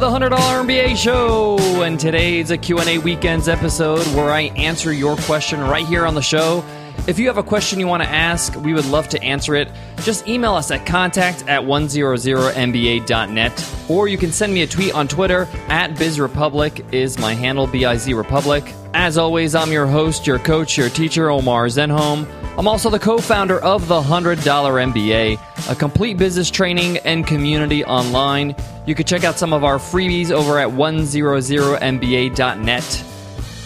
the $100 MBA show. And today's a Q&A weekends episode where I answer your question right here on the show. If you have a question you want to ask, we would love to answer it. Just email us at contact at 100mba.net or you can send me a tweet on Twitter at BizRepublic is my handle, B-I-Z Republic. As always, I'm your host, your coach, your teacher, Omar Zenhom. I'm also the co founder of the $100 MBA, a complete business training and community online. You can check out some of our freebies over at 100mba.net.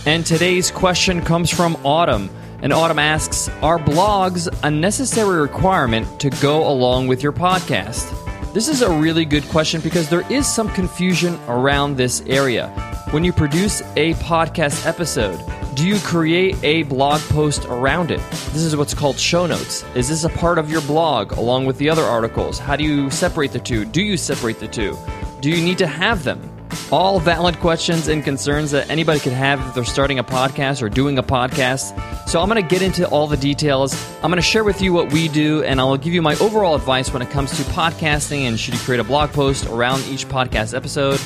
And today's question comes from Autumn. And Autumn asks Are blogs a necessary requirement to go along with your podcast? This is a really good question because there is some confusion around this area. When you produce a podcast episode, do you create a blog post around it? This is what's called show notes. Is this a part of your blog along with the other articles? How do you separate the two? Do you separate the two? Do you need to have them? All valid questions and concerns that anybody could have if they're starting a podcast or doing a podcast. So, I'm going to get into all the details. I'm going to share with you what we do, and I'll give you my overall advice when it comes to podcasting and should you create a blog post around each podcast episode.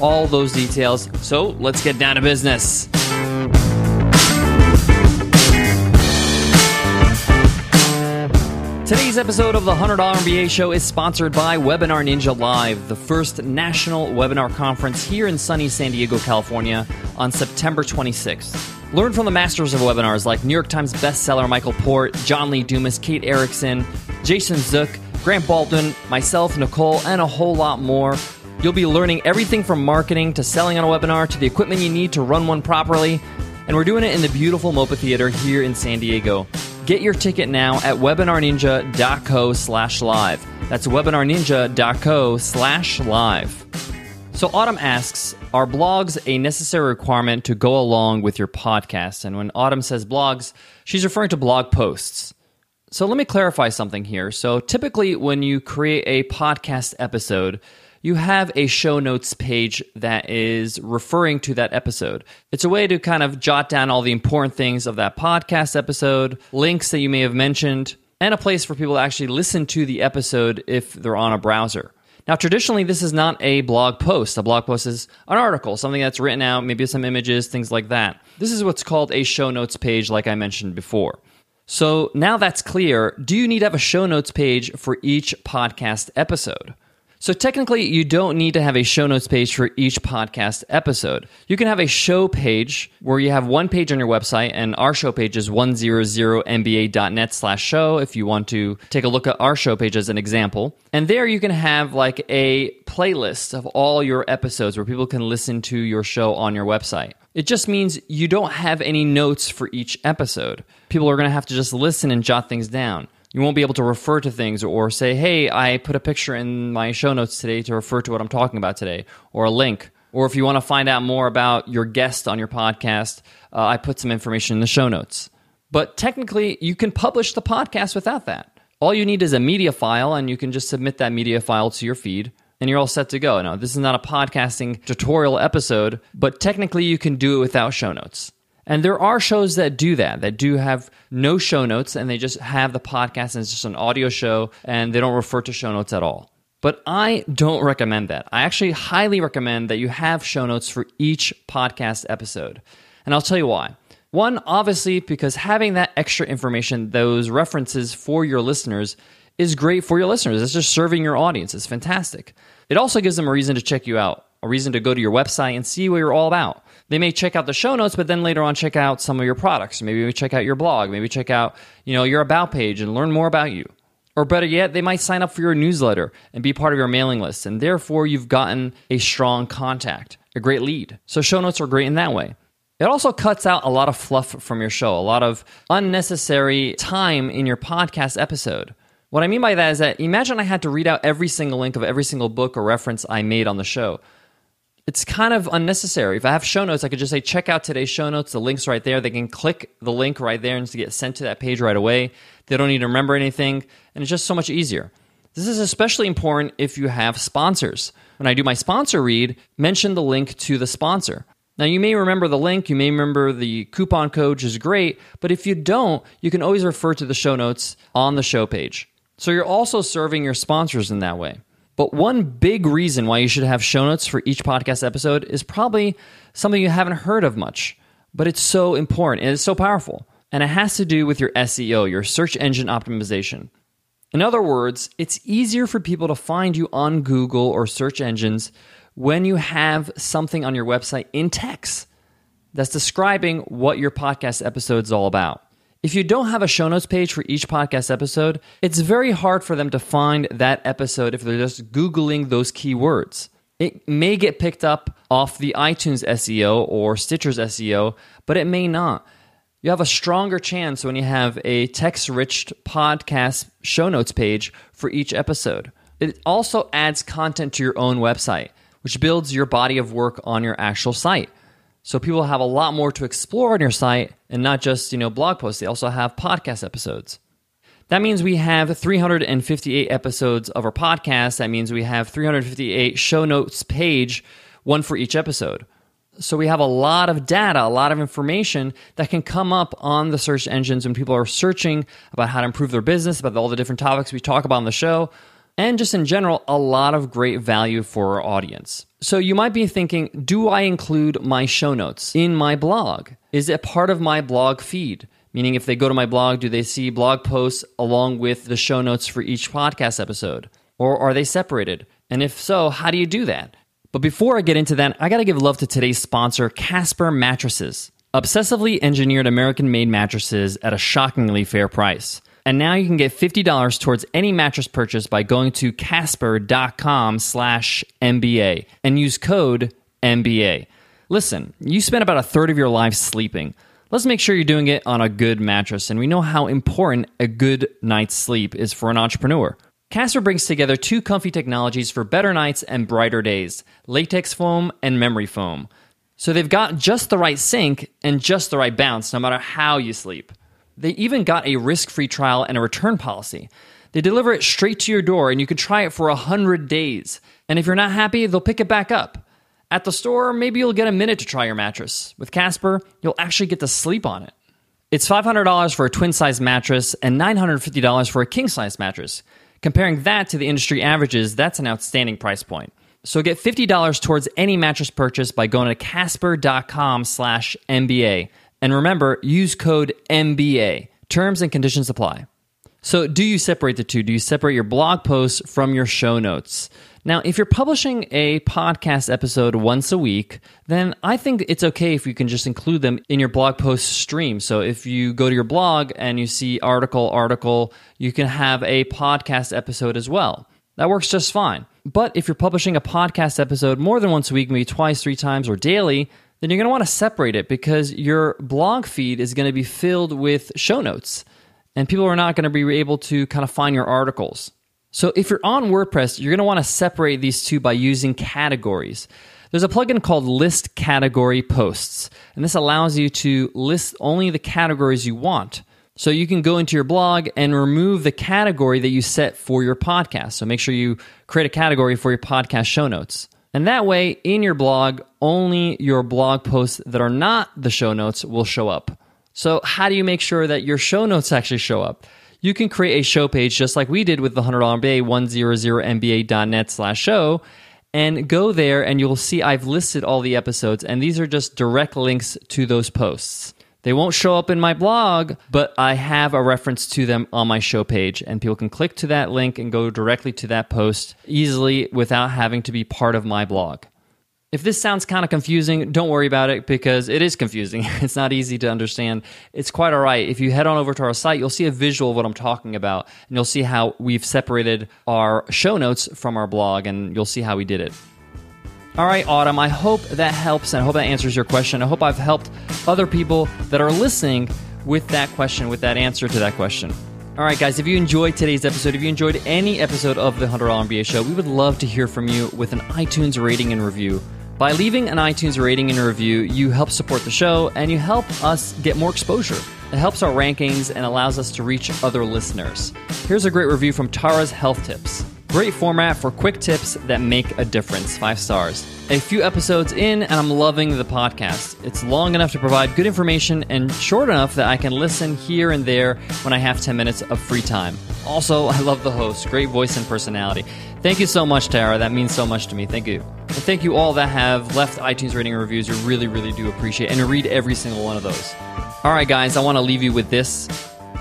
All those details. So, let's get down to business. Today's episode of the $100 MBA show is sponsored by Webinar Ninja Live, the first national webinar conference here in sunny San Diego, California on September 26th. Learn from the masters of webinars like New York Times bestseller Michael Port, John Lee Dumas, Kate Erickson, Jason Zook, Grant Baldwin, myself, Nicole, and a whole lot more. You'll be learning everything from marketing to selling on a webinar to the equipment you need to run one properly. And we're doing it in the beautiful MOPA Theater here in San Diego. Get your ticket now at webinarninja.co slash live. That's webinarninja.co slash live. So Autumn asks, are blogs a necessary requirement to go along with your podcast? And when Autumn says blogs, she's referring to blog posts. So let me clarify something here. So typically when you create a podcast episode, you have a show notes page that is referring to that episode. It's a way to kind of jot down all the important things of that podcast episode, links that you may have mentioned, and a place for people to actually listen to the episode if they're on a browser. Now, traditionally, this is not a blog post. A blog post is an article, something that's written out, maybe some images, things like that. This is what's called a show notes page, like I mentioned before. So now that's clear. Do you need to have a show notes page for each podcast episode? So technically, you don't need to have a show notes page for each podcast episode. You can have a show page where you have one page on your website, and our show page is 100mba.net slash show if you want to take a look at our show page as an example. And there you can have like a playlist of all your episodes where people can listen to your show on your website. It just means you don't have any notes for each episode. People are going to have to just listen and jot things down. You won't be able to refer to things or say, hey, I put a picture in my show notes today to refer to what I'm talking about today, or a link. Or if you want to find out more about your guest on your podcast, uh, I put some information in the show notes. But technically, you can publish the podcast without that. All you need is a media file, and you can just submit that media file to your feed, and you're all set to go. Now, this is not a podcasting tutorial episode, but technically, you can do it without show notes. And there are shows that do that, that do have no show notes and they just have the podcast and it's just an audio show and they don't refer to show notes at all. But I don't recommend that. I actually highly recommend that you have show notes for each podcast episode. And I'll tell you why. One, obviously, because having that extra information, those references for your listeners, is great for your listeners. It's just serving your audience. It's fantastic. It also gives them a reason to check you out, a reason to go to your website and see what you're all about they may check out the show notes, but then later on check out some of your products. Maybe check out your blog. Maybe check out you know your about page and learn more about you. Or better yet, they might sign up for your newsletter and be part of your mailing list, and therefore you've gotten a strong contact, a great lead. So show notes are great in that way. It also cuts out a lot of fluff from your show, a lot of unnecessary time in your podcast episode. What I mean by that is that imagine I had to read out every single link of every single book or reference I made on the show it's kind of unnecessary. If I have show notes, I could just say, check out today's show notes. The link's right there. They can click the link right there and get sent to that page right away. They don't need to remember anything, and it's just so much easier. This is especially important if you have sponsors. When I do my sponsor read, mention the link to the sponsor. Now, you may remember the link, you may remember the coupon code, which is great, but if you don't, you can always refer to the show notes on the show page. So you're also serving your sponsors in that way. But one big reason why you should have show notes for each podcast episode is probably something you haven't heard of much, but it's so important and it's so powerful. And it has to do with your SEO, your search engine optimization. In other words, it's easier for people to find you on Google or search engines when you have something on your website in text that's describing what your podcast episode is all about. If you don't have a show notes page for each podcast episode, it's very hard for them to find that episode if they're just Googling those keywords. It may get picked up off the iTunes SEO or Stitcher's SEO, but it may not. You have a stronger chance when you have a text rich podcast show notes page for each episode. It also adds content to your own website, which builds your body of work on your actual site. So people have a lot more to explore on your site and not just, you know, blog posts. They also have podcast episodes. That means we have 358 episodes of our podcast. That means we have 358 show notes page, one for each episode. So we have a lot of data, a lot of information that can come up on the search engines when people are searching about how to improve their business, about all the different topics we talk about on the show, and just in general, a lot of great value for our audience. So you might be thinking, do I include my show notes in my blog? Is it part of my blog feed? Meaning, if they go to my blog, do they see blog posts along with the show notes for each podcast episode? Or are they separated? And if so, how do you do that? But before I get into that, I gotta give love to today's sponsor, Casper Mattresses. Obsessively engineered American made mattresses at a shockingly fair price. And now you can get $50 towards any mattress purchase by going to casper.com slash MBA and use code MBA. Listen, you spend about a third of your life sleeping. Let's make sure you're doing it on a good mattress, and we know how important a good night's sleep is for an entrepreneur. Casper brings together two comfy technologies for better nights and brighter days latex foam and memory foam. So they've got just the right sink and just the right bounce no matter how you sleep. They even got a risk free trial and a return policy. They deliver it straight to your door and you can try it for 100 days. And if you're not happy, they'll pick it back up. At the store, maybe you'll get a minute to try your mattress. With Casper, you'll actually get to sleep on it. It's $500 for a twin size mattress and $950 for a king size mattress. Comparing that to the industry averages, that's an outstanding price point. So get $50 towards any mattress purchase by going to casper.com slash MBA. And remember, use code MBA. Terms and conditions apply. So, do you separate the two? Do you separate your blog posts from your show notes? Now, if you're publishing a podcast episode once a week, then I think it's okay if you can just include them in your blog post stream. So, if you go to your blog and you see article, article, you can have a podcast episode as well. That works just fine. But if you're publishing a podcast episode more than once a week, maybe twice, three times, or daily, then you're going to want to separate it because your blog feed is going to be filled with show notes and people are not going to be able to kind of find your articles. So if you're on WordPress, you're going to want to separate these two by using categories. There's a plugin called List Category Posts, and this allows you to list only the categories you want. So you can go into your blog and remove the category that you set for your podcast. So make sure you create a category for your podcast show notes. And that way, in your blog, only your blog posts that are not the show notes will show up. So, how do you make sure that your show notes actually show up? You can create a show page just like we did with the $100 MBA, 100mba.net slash show, and go there and you'll see I've listed all the episodes, and these are just direct links to those posts. They won't show up in my blog, but I have a reference to them on my show page, and people can click to that link and go directly to that post easily without having to be part of my blog. If this sounds kind of confusing, don't worry about it because it is confusing. It's not easy to understand. It's quite all right. If you head on over to our site, you'll see a visual of what I'm talking about, and you'll see how we've separated our show notes from our blog, and you'll see how we did it. All right, Autumn, I hope that helps and I hope that answers your question. I hope I've helped other people that are listening with that question, with that answer to that question. All right, guys, if you enjoyed today's episode, if you enjoyed any episode of the $100 MBA show, we would love to hear from you with an iTunes rating and review. By leaving an iTunes rating and review, you help support the show and you help us get more exposure. It helps our rankings and allows us to reach other listeners. Here's a great review from Tara's Health Tips. Great format for quick tips that make a difference. Five stars. A few episodes in, and I'm loving the podcast. It's long enough to provide good information and short enough that I can listen here and there when I have 10 minutes of free time. Also, I love the host. Great voice and personality. Thank you so much, Tara. That means so much to me. Thank you. And thank you all that have left iTunes rating reviews. You really, really do appreciate. And read every single one of those. All right, guys, I want to leave you with this.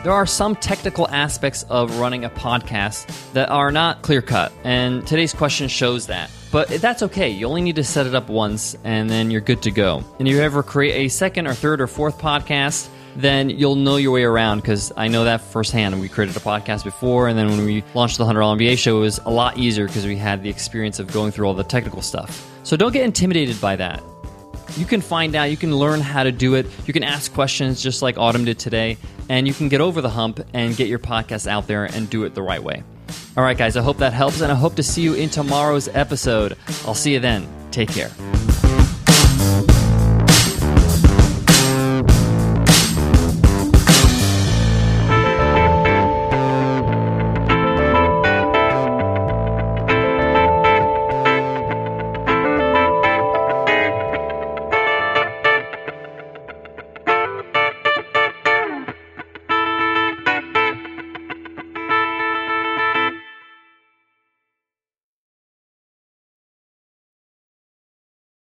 There are some technical aspects of running a podcast that are not clear cut, and today's question shows that. But that's okay. You only need to set it up once, and then you're good to go. And if you ever create a second or third or fourth podcast, then you'll know your way around because I know that firsthand. We created a podcast before, and then when we launched the $100 MBA show, it was a lot easier because we had the experience of going through all the technical stuff. So don't get intimidated by that. You can find out, you can learn how to do it. You can ask questions just like Autumn did today, and you can get over the hump and get your podcast out there and do it the right way. All right, guys, I hope that helps, and I hope to see you in tomorrow's episode. I'll see you then. Take care.